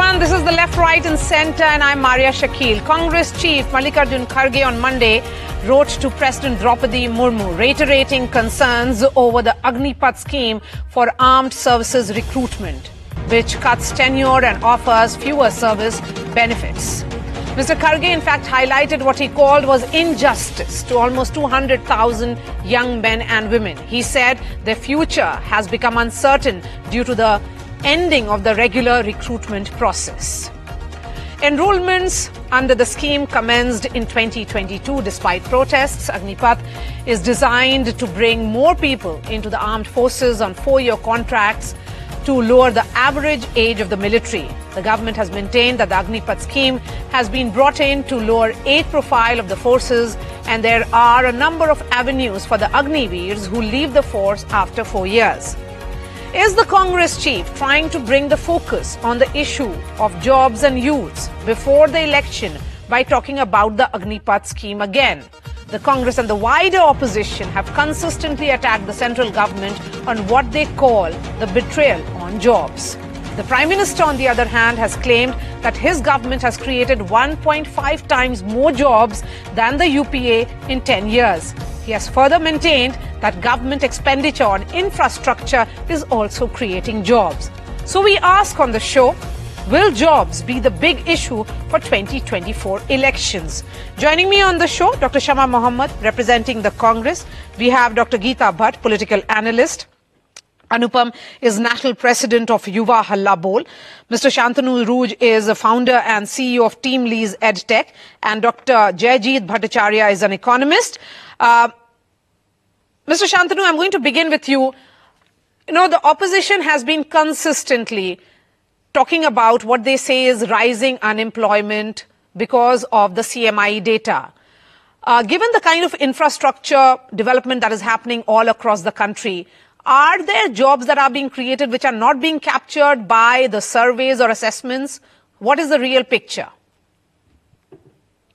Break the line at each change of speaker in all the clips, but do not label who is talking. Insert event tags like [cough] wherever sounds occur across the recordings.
everyone. This is the left, right, and center, and I'm Maria Shakil. Congress Chief Mallikarjun Kharge on Monday wrote to President Droupadi Murmu, reiterating concerns over the Agnipath scheme for armed services recruitment, which cuts tenure and offers fewer service benefits. Mr. Kharge, in fact, highlighted what he called was injustice to almost 200,000 young men and women. He said their future has become uncertain due to the ending of the regular recruitment process. Enrollments under the scheme commenced in 2022 despite protests. Agnipath is designed to bring more people into the armed forces on four year contracts to lower the average age of the military. The government has maintained that the Agnipath scheme has been brought in to lower age profile of the forces, and there are a number of avenues for the Agniveers who leave the force after four years. Is the Congress chief trying to bring the focus on the issue of jobs and youths before the election by talking about the Agnipath scheme again? The Congress and the wider opposition have consistently attacked the central government on what they call the betrayal on jobs. The Prime Minister, on the other hand, has claimed that his government has created 1.5 times more jobs than the UPA in 10 years. He has further maintained that government expenditure on infrastructure is also creating jobs. So we ask on the show, will jobs be the big issue for 2024 elections? Joining me on the show, Dr. Shama Mohammed, representing the Congress. We have Dr. Geeta Bhatt, political analyst. Anupam is national president of Yuva Halla Bol. Mr. Shantanu Rooj is a founder and CEO of TeamLease EdTech. And Dr. Jayjeet Bhattacharya is an economist. Uh, Mr. Shantanu, I'm going to begin with you. You know, the opposition has been consistently talking about what they say is rising unemployment because of the CMI data. Uh, given the kind of infrastructure development that is happening all across the country, are there jobs that are being created which are not being captured by the surveys or assessments? What is the real picture?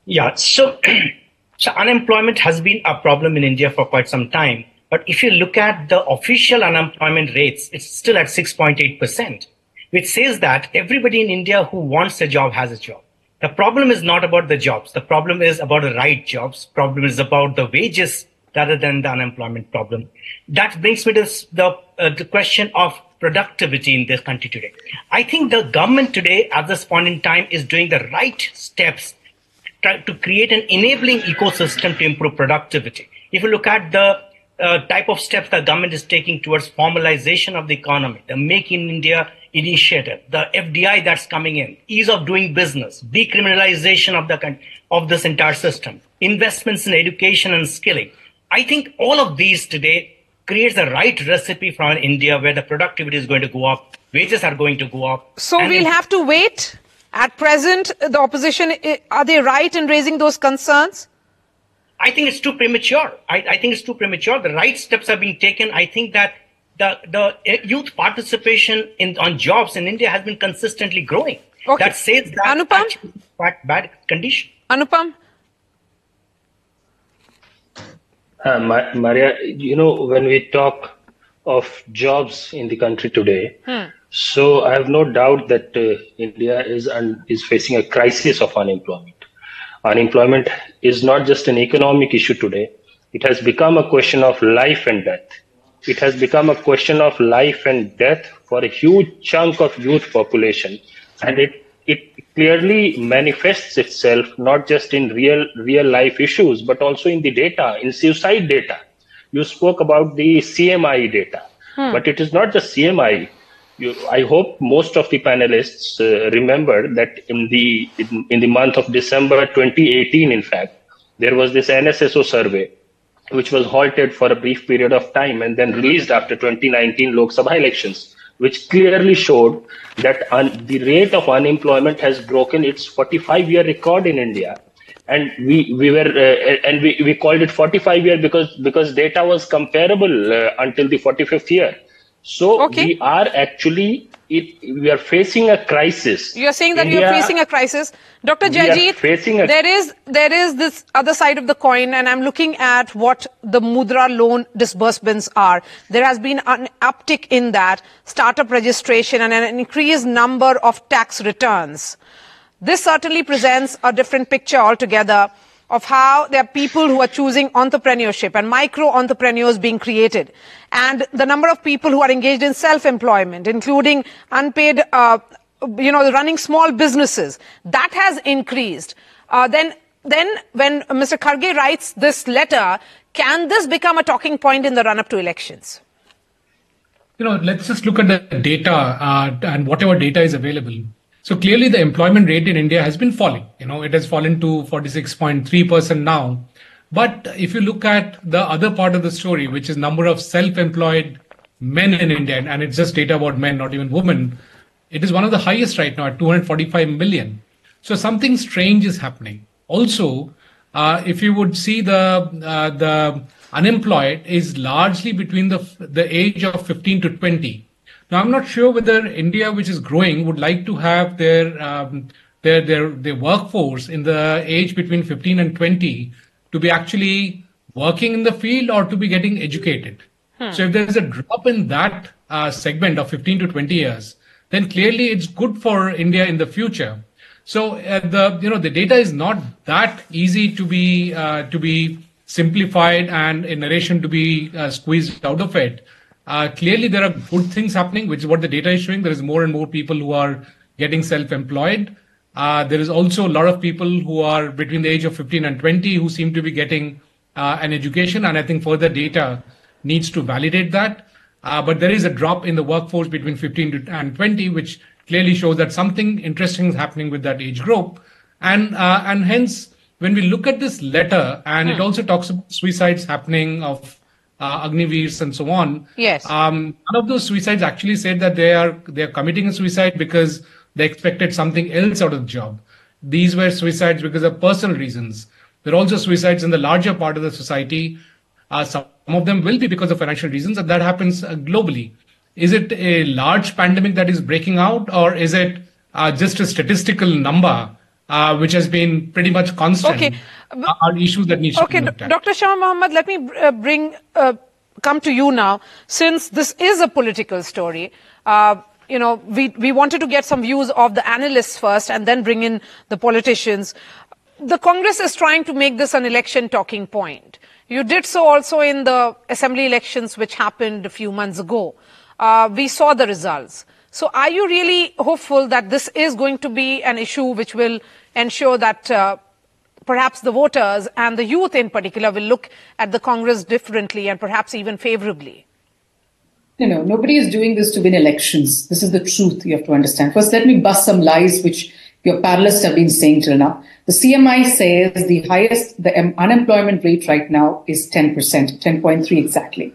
Yeah, so, [clears throat] so unemployment has been a problem in India for quite some time. But if you look at the official unemployment rates, it's still at 6.8%, which says that everybody in India who wants a job has a job. The problem is not about the jobs. The problem is about the right jobs. Problem is about the wages rather than the unemployment problem. That brings me to the, uh, the question of productivity in this country today. I think the government today, at this point in time, is doing the right steps to create an enabling ecosystem to improve productivity. If you look at the uh, type of steps the government is taking towards formalization of the economy, the Make in India initiative, the FDI that's coming in, ease of doing business, decriminalization of the of this entire system, investments in education and skilling. I think all of these today creates the right recipe for India where the productivity is going to go up, wages are going to go up.
So we'll have to wait. At present, the opposition, are they right in raising those concerns?
I think it's too premature. I, I, think it's too premature. The right steps are being taken. I think that the, the youth participation in, on jobs in India has been consistently growing. Okay. That says that
Anupam?
bad, bad condition.
Anupam?
Uh, Maria, you know, when we talk of jobs in the country today, hmm. So I have no doubt that uh, India is un- is facing a crisis of unemployment. Unemployment is not just an economic issue today; it has become a question of life and death. It has become a question of life and death for a huge chunk of youth population, and it it clearly manifests itself not just in real real life issues but also in the data in suicide data you spoke about the cmi data hmm. but it is not just cmi you, i hope most of the panelists uh, remember that in the in, in the month of december 2018 in fact there was this nsso survey which was halted for a brief period of time and then released after 2019 lok sabha elections which clearly showed that un- the rate of unemployment has broken its 45 year record in India. And we, we were, uh, and we, we called it 45 year because, because data was comparable uh, until the 45th year. So okay. we are actually it, we are facing a crisis.
You're saying that India, you're facing a crisis, Dr.
A,
there is there is this other side of the coin, and I'm looking at what the Mudra loan disbursements are. There has been an uptick in that startup registration and an increased number of tax returns. This certainly presents a different picture altogether of how there are people who are choosing entrepreneurship and micro entrepreneurs being created and the number of people who are engaged in self-employment including unpaid uh, you know running small businesses. That has increased. Uh, then then when mr kharge writes this letter can this become a talking point in the run up to elections?
You know let's just look at the data uh, and whatever data is available so clearly the employment rate in India has been falling. You know, it has fallen to 46.3% now. But if you look at the other part of the story, which is number of self-employed men in India, and it's just data about men, not even women, it is one of the highest right now at 245 million. So something strange is happening. Also, uh, if you would see the uh, the unemployed is largely between the the age of 15 to 20 now, I'm not sure whether India, which is growing, would like to have their um, their their their workforce in the age between 15 and 20 to be actually working in the field or to be getting educated. Hmm. So, if there is a drop in that uh, segment of 15 to 20 years, then clearly it's good for India in the future. So, uh, the you know the data is not that easy to be uh, to be simplified and a narration to be uh, squeezed out of it. Uh, clearly, there are good things happening, which is what the data is showing. There is more and more people who are getting self-employed. Uh, there is also a lot of people who are between the age of 15 and 20 who seem to be getting uh, an education, and I think further data needs to validate that. Uh, but there is a drop in the workforce between 15 and 20, which clearly shows that something interesting is happening with that age group, and uh, and hence when we look at this letter, and it hmm. also talks about suicides happening of uh, Agniveers and so on.
Yes.
Um, one of those suicides actually said that they are they are committing a suicide because they expected something else out of the job. These were suicides because of personal reasons. There are also suicides in the larger part of the society. Uh, some of them will be because of financial reasons, and that happens uh, globally. Is it a large pandemic that is breaking out, or is it uh, just a statistical number uh, which has been pretty much constant?
Okay
are issues that need
okay,
to be looked at.
Dr. Shama Mohammed, let me uh, bring uh, come to you now, since this is a political story. Uh, you know, we we wanted to get some views of the analysts first, and then bring in the politicians. The Congress is trying to make this an election talking point. You did so also in the assembly elections, which happened a few months ago. Uh, we saw the results. So, are you really hopeful that this is going to be an issue which will ensure that uh, perhaps the voters and the youth in particular will look at the Congress differently and perhaps even favorably?
You know, nobody is doing this to win elections. This is the truth you have to understand. First, let me bust some lies which your panelists have been saying till now. The CMI says the highest, the unemployment rate right now is 10%, 10.3 exactly.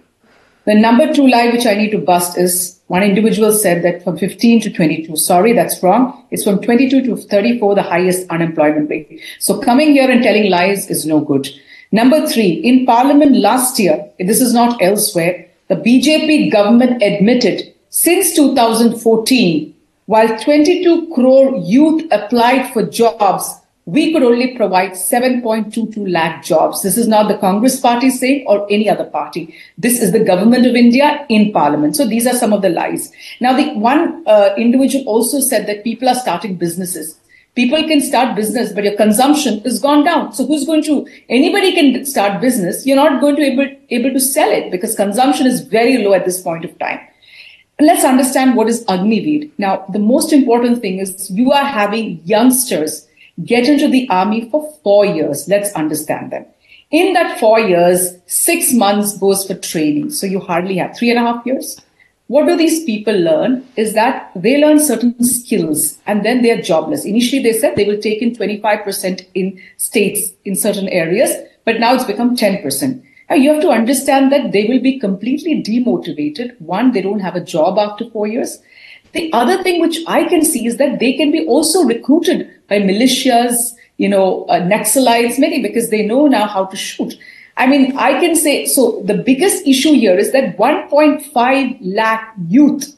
The number two lie which I need to bust is one individual said that from 15 to 22. Sorry, that's wrong. It's from 22 to 34, the highest unemployment rate. So coming here and telling lies is no good. Number three, in parliament last year, this is not elsewhere, the BJP government admitted since 2014, while 22 crore youth applied for jobs, we could only provide 7.22 lakh jobs. This is not the Congress party saying or any other party. This is the government of India in parliament. So these are some of the lies. Now, the one uh, individual also said that people are starting businesses. People can start business, but your consumption is gone down. So who's going to, anybody can start business. You're not going to able, able to sell it because consumption is very low at this point of time. Let's understand what is Agniveer. Now, the most important thing is you are having youngsters get into the army for four years. Let's understand them. In that four years, six months goes for training. So you hardly have three and a half years. What do these people learn is that they learn certain skills and then they're jobless. Initially, they said they will take in 25% in states in certain areas, but now it's become 10%. Now you have to understand that they will be completely demotivated. One, they don't have a job after four years. The other thing which I can see is that they can be also recruited by militias, you know, uh, Naxalites, many because they know now how to shoot. I mean, I can say, so the biggest issue here is that 1.5 lakh youth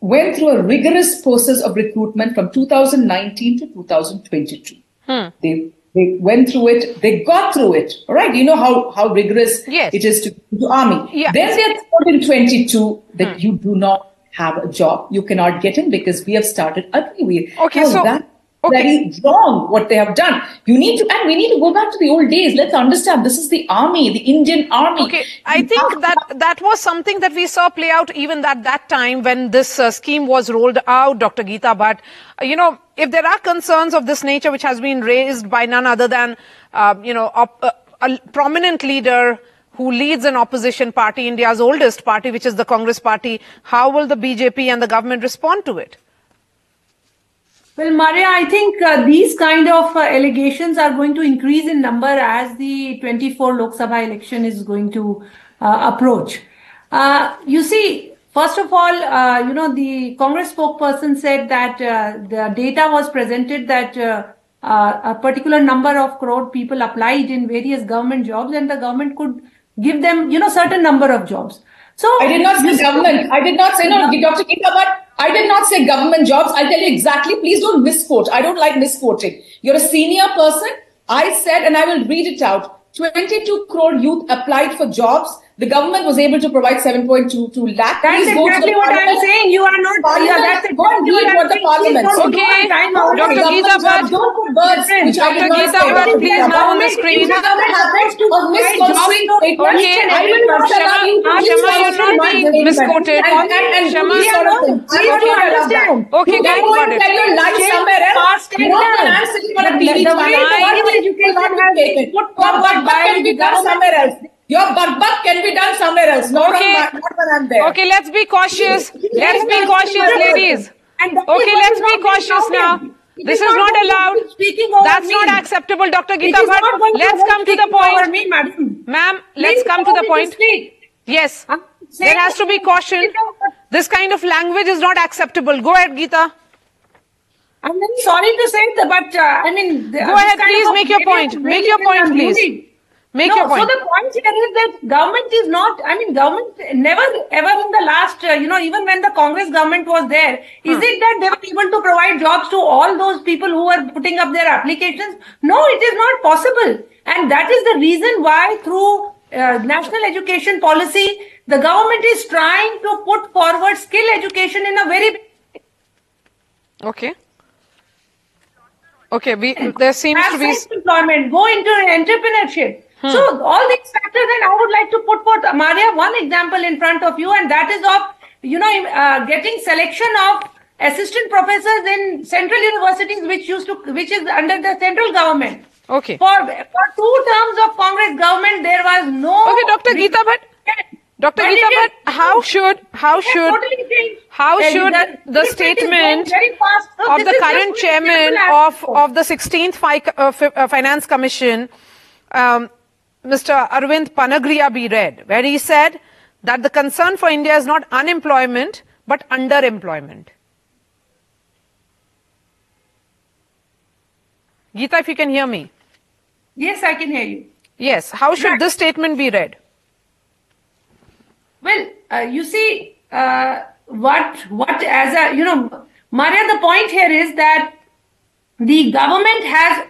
went through a rigorous process of recruitment from 2019 to 2022.
Hmm.
They they went through it. They got through it. All right. You know how, how rigorous
Yes.
it is to army.
Yeah.
Then they're told in 22 that you do not have a job. You cannot get in because we have started agree
Okay,
Now
so-
that
okay.
very wrong what they have done. You need to, and we need to go back to the old days. Let's understand this is the army, the Indian army.
Okay, I think that that was something that we saw play out even at that time when this uh, scheme was rolled out, Dr. Geeta. But uh, you know, if there are concerns of this nature which has been raised by none other than uh, you know op- uh, a prominent leader who leads an opposition party, India's oldest party, which is the Congress party, how will the BJP and the government respond to it?
Well, Maria, I think uh, these kind of uh, allegations are going to increase in number as the 24 Lok Sabha election is going to uh, approach. Uh, you see, first of all, uh, you know, the Congress spokesperson said that uh, the data was presented that a particular number of crore people applied in various government jobs and the government could give them, you know, certain number of jobs. So
I did not say government. I did not say no, Dr. But I did not say government jobs. I'll tell you exactly. Please don't misquote. I don't like misquoting. You're a senior person. I said, and I will read it out. 22 crore youth applied for jobs. The government was able to provide 7.22 lakh.
That's
Please
exactly what I'm saying. You are not.
Parliament,
Yeah, that's
go and read what the parliament
Okay.
go on time.
Dr. Geeta. Bhatt.
Don't put words which I did
Dr.
not say.
Bhatt, please now on the screen.
The government happens to misconstruing statement,
Okay.
I will not
Shama,
you
ah, Shama, you're not
statements.
being misquoted.
And, and, and
Shama,
sort of things.
Please do
gonna allow that.
understand.
Okay,
you
guys,
can go
got it.
tell your
Change
somewhere else. You not when I'm sitting on a TV
the
channel.
way
What
the
will
education
not be
has been
taken?
put
Your
forward
butt
by
can be done somewhere else. Your butt can be done somewhere else. Not,
Okay.
on not when I'm there.
Okay, let's be cautious. Let's be cautious, ladies.
And that is
Okay, let's be cautious now.
It
This
is
is
not
not allowed.
speaking over
That's
me.
not acceptable, Dr.
It
Geeta Bhatt. Let's come to the point.
me, madam.
Ma'am, let's come to the point. Yes.
I'm
There has to be caution. This kind of language is not acceptable. Go ahead, Geeta.
I'm very sorry to say that, but uh, I mean,
Go ahead, please make your point. Make your point, please. Make
no,
your point.
So the point here is that government is not, I mean, government never ever in the last, uh, you know, even when the Congress government was there, is it that they were able to provide jobs to all those people who were putting up their applications? No, it is not possible. And that is the reason why through uh, national education policy, the government is trying to put forward skill education in a very
Okay. Okay, we, there seems to be.
self-employment, go into entrepreneurship. So all these factors, and I would like to put forth, Maria, one example in front of you, and that is of, you know, uh, getting selection of assistant professors in central universities, which used to, which is under the central government.
Okay.
For, for two terms of Congress government, there was no.
Okay, Dr. Geeta Bhatt. Dr.
But it
Geeta
is-
Bhatt, how should, how should,
totally
how should
the-
the
this rate is going
statement.
So
of the current chairman of, of the 16th Fi- uh, Fi- uh, Finance Commission, um, Mr. Arvind Panagariya be read, where he said that the concern for India is not unemployment, but underemployment. Geeta, if you can hear me.
Yes, I can hear you.
Yes. How should this statement be read?
Well, uh, you see, uh, what what as a you know, Maria, the point here is that the government has,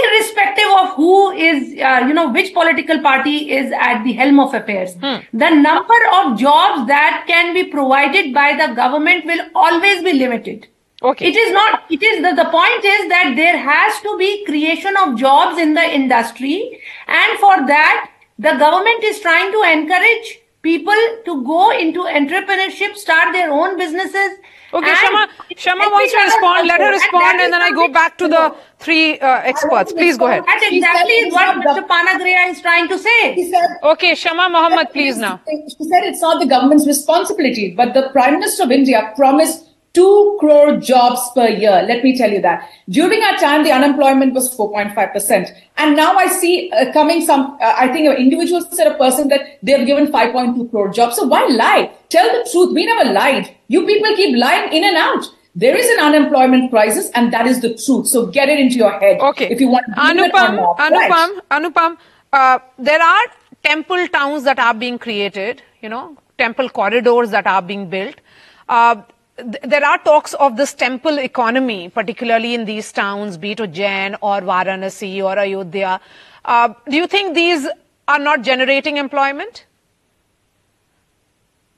irrespective of who is, uh, you know, which political party is at the helm of affairs, the number of jobs that can be provided by the government will always be limited.
Okay.
It is not, it is, the, the point is that there has to be creation of jobs in the industry. And for that, the government is trying to encourage people to go into entrepreneurship, start their own businesses.
Okay,
And
Shama, Shama wants to respond. Let her respond
that
and then I go back to the three uh, experts. Please go ahead.
That exactly is what
the-
Mr. Panagariya is trying to say.
He said,
Okay, Shama Mohammed, please now.
She said it's not the government's responsibility, but the Prime Minister of India promised 2 crore jobs per year. Let me tell you that. During our time, the unemployment was 4.5%. And now I see uh, coming some, uh, I think an individual said a person that they've given 5.2 crore jobs. So why lie? Tell the truth. We never lied. You people keep lying in and out. There is an unemployment crisis, and that is the truth. So get it into your head.
Okay.
If you want to believe it or
Anupam,
not.
Anupam,
Right.
Anupam, uh, there are temple towns that are being created, you know, temple corridors that are being built. Uh, there are talks of this temple economy, particularly in these towns, be it Ujjain or Varanasi or Ayodhya. Uh, do you think these are not generating employment?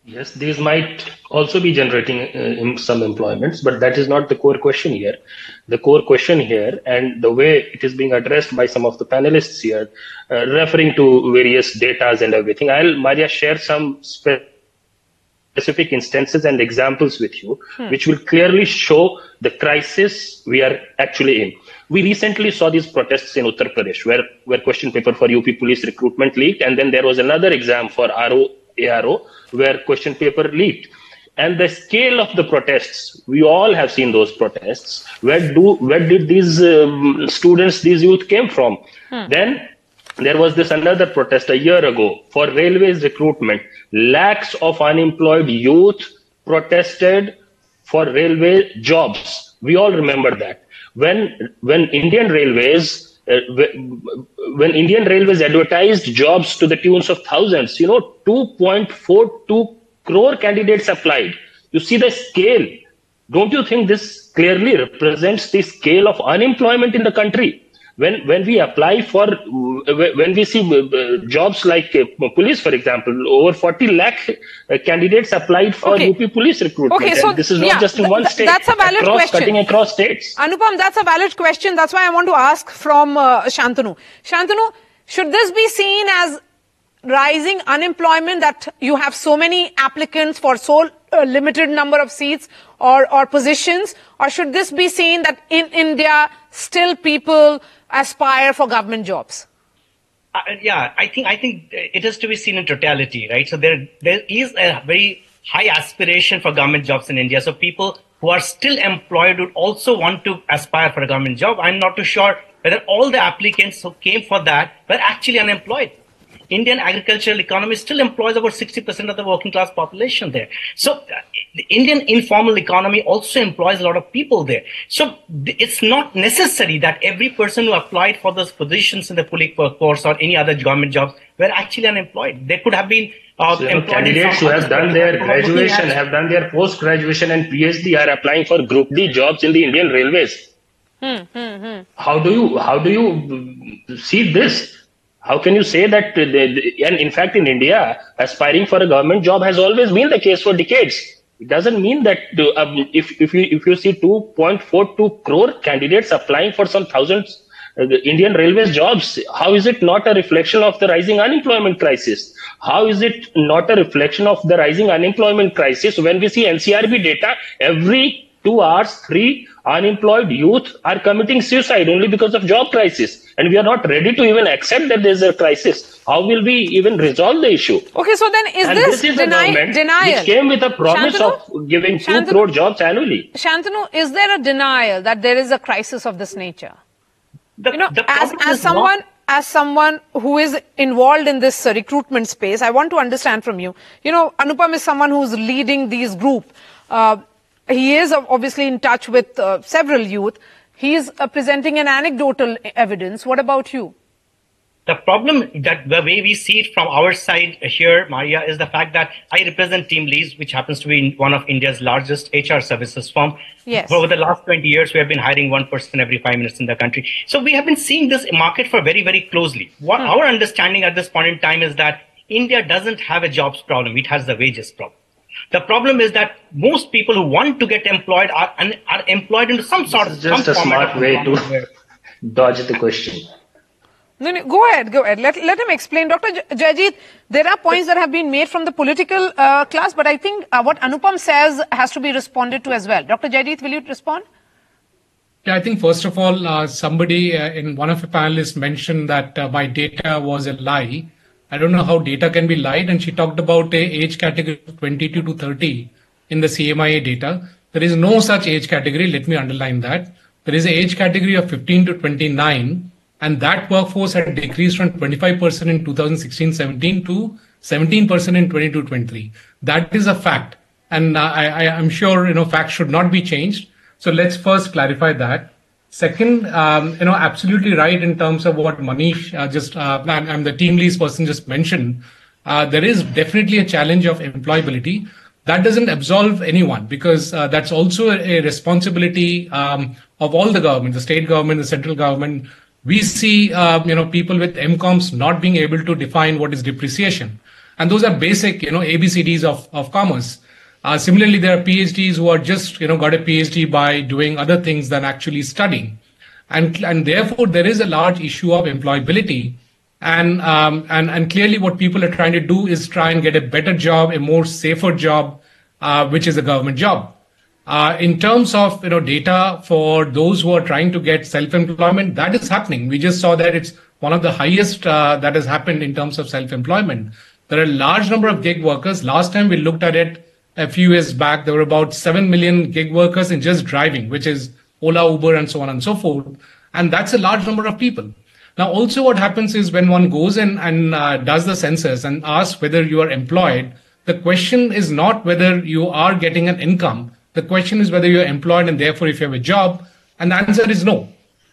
Yes, these might also be generating uh, some employments, but that is not the core question here. The core question here, and the way it is being addressed by some of the panelists here, uh, referring to various datas and everything. I'll, Maria, share some specific instances and examples with you, hmm. which will clearly show the crisis we are actually in. We recently saw these protests in Uttar Pradesh, where, where question paper for UP police recruitment leaked, and then there was another exam for RO, ARO, where question paper leaked. And the scale of the protests, we all have seen those protests. Where do where did these um, students, these youth came from? Hmm. Then there was this another protest a year ago for railways recruitment. Lakhs of unemployed youth protested for railway jobs. We all remember that. When when Indian Railways uh, when Indian Railways advertised jobs to the tunes of thousands, you know, 2.42 crore candidates applied. You see the scale. Don't you think this clearly represents the scale of unemployment in the country? When when we apply for when we see uh, jobs like uh, police for example over 40 lakh uh, candidates applied for okay. UP police recruitment.
Okay, so,
this is not
yeah,
just in one state.
that's a valid
across,
question.
cutting across states.
Anupam that's a valid question. That's why I want to ask from uh, Shantanu. Shantanu should this be seen as rising unemployment that you have so many applicants for so uh, limited number of seats or, or positions? Or should this be seen that in India still people aspire for government jobs?
Uh, yeah, I think I think it is to be seen in totality, right? So there there is a very high aspiration for government jobs in India. So people who are still employed would also want to aspire for a government job. I'm not too sure whether all the applicants who came for that were actually unemployed. Indian agricultural economy still employs about 60% of the working class population there. So uh, the Indian informal economy also employs a lot of people there. So it's not necessary that every person who applied for those positions in the public workforce or any other government jobs were actually unemployed. They could have been uh,
so, candidates who have done their graduation, have done their post graduation and PhD are applying for Group D jobs in the Indian Railways. Hmm, hmm, hmm. How do you how do you see this? How can you say that? And in fact, in India, aspiring for a government job has always been the case for decades. It doesn't mean that um, if, if you if you see 2.42 crore candidates applying for some thousands uh, Indian Railways jobs, how is it not a reflection of the rising unemployment crisis? How is it not a reflection of the rising unemployment crisis when we see NCRB data every two hours, three unemployed youth are committing suicide only because of job crisis and we are not ready to even accept that there's a crisis how will we even resolve the issue
okay so then is
and
this,
this is
deni- denial
which came with a promise Shantanu? of giving 2 Shantanu? crore jobs annually
Shantanu, is there a denial that there is a crisis of this nature the, you know as, as someone not- as someone who is involved in this uh, recruitment space, I want to understand from you. You know, Anupam is someone who's leading these group. Uh, he is obviously in touch with uh, several youth. He is uh, presenting an anecdotal evidence. What about you?
The problem that the way we see it from our side here, Maria, is the fact that I represent TeamLease, which happens to be one of India's largest HR services firm.
Yes.
For over the last 20 years, we have been hiring one person every five minutes in the country. So we have been seeing this market for very, very closely. What hmm. our understanding at this point in time is that India doesn't have a jobs problem. It has the wages problem. The problem is that most people who want to get employed are, are employed into some sort
of just a smart way to [laughs] dodge the question.
No, no, go ahead, go ahead. Let, let him explain. Dr. Jayjeet, there are points that have been made from the political uh, class, but I think uh, what Anupam says has to be responded to as well. Dr. Jayjeet, will you respond?
Yeah, I think first of all, uh, somebody uh, in one of the panelists mentioned that uh, my data was a lie. I don't know how data can be lied. And she talked about a age category of 22 to 30 in the CMIE data. There is no such age category. Let me underline that. There is an age category of 15 to 29, and that workforce had decreased from 25% in 2016-17 to 17% in 22-23. That is a fact, and uh, I, I, I'm sure you know facts should not be changed. So let's first clarify that. Second, um, you know, absolutely right in terms of what Manish uh, just, uh, I'm, the TeamLease person just mentioned. Uh, there is definitely a challenge of employability. that doesn't absolve anyone because uh, that's also a, responsibility um, of all the government, the state government, the central government. We see, uh, you know, people with MCOMs not being able to define what is depreciation, and those are basic, you know, ABCDs of of commerce. Uh, similarly, there are PhDs who are just, you know, got a PhD by doing other things than actually studying, and and therefore there is a large issue of employability and um, and and clearly what people are trying to do is try and get a better job, a more safer job, uh, which is a government job. Uh, in terms of you know data for those who are trying to get self-employment, that is happening. We just saw that it's one of the highest uh, that has happened in terms of self-employment. There are a large number of gig workers. Last time we looked at it a few years back, there were about seven million gig workers in just driving, which is Ola, Uber, and so on and so forth. And that's a large number of people. Now, also what happens is when one goes in and uh, does the census and asks whether you are employed, the question is not whether you are getting an income. The question is whether you're employed and therefore if you have a job. And the answer is no.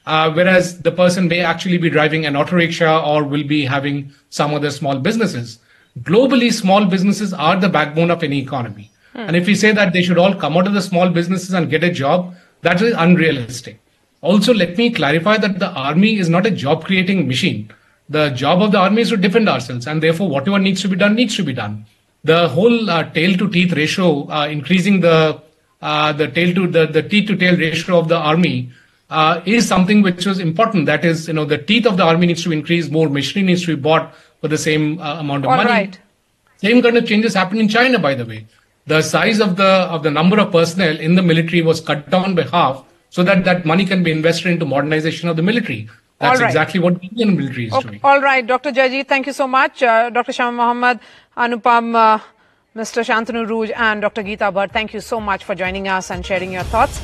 Uh, whereas the person may actually be driving an auto rickshaw or will be having some other small businesses. Globally, small businesses are the backbone of any economy. Hmm. And if we say that they should all come out of the small businesses and get a job, that is unrealistic. Also, let me clarify that the army is not a job creating machine. The job of the army is to defend ourselves, and therefore, whatever needs to be done needs to be done. The whole uh, tail to teeth ratio, uh, increasing the uh, the tail to the, the teeth to tail ratio of the army uh, is something which was important. That is, you know, the teeth of the army needs to increase, more machinery needs to be bought for the same uh, amount of
All
money.
Right.
Same kind of changes happen in China, by the way. The size of the of the number of personnel in the military was cut down by half so that that money can be invested into modernization of the military. That's right. exactly what the Indian military is okay. doing.
All right, Dr. Jaji, thank you so much. Uh, Dr. Shama Mohammed, Anupam, uh, Mr. Shantanu Rooj, and Dr. Geeta Bhatt, thank you so much for joining us and sharing your thoughts.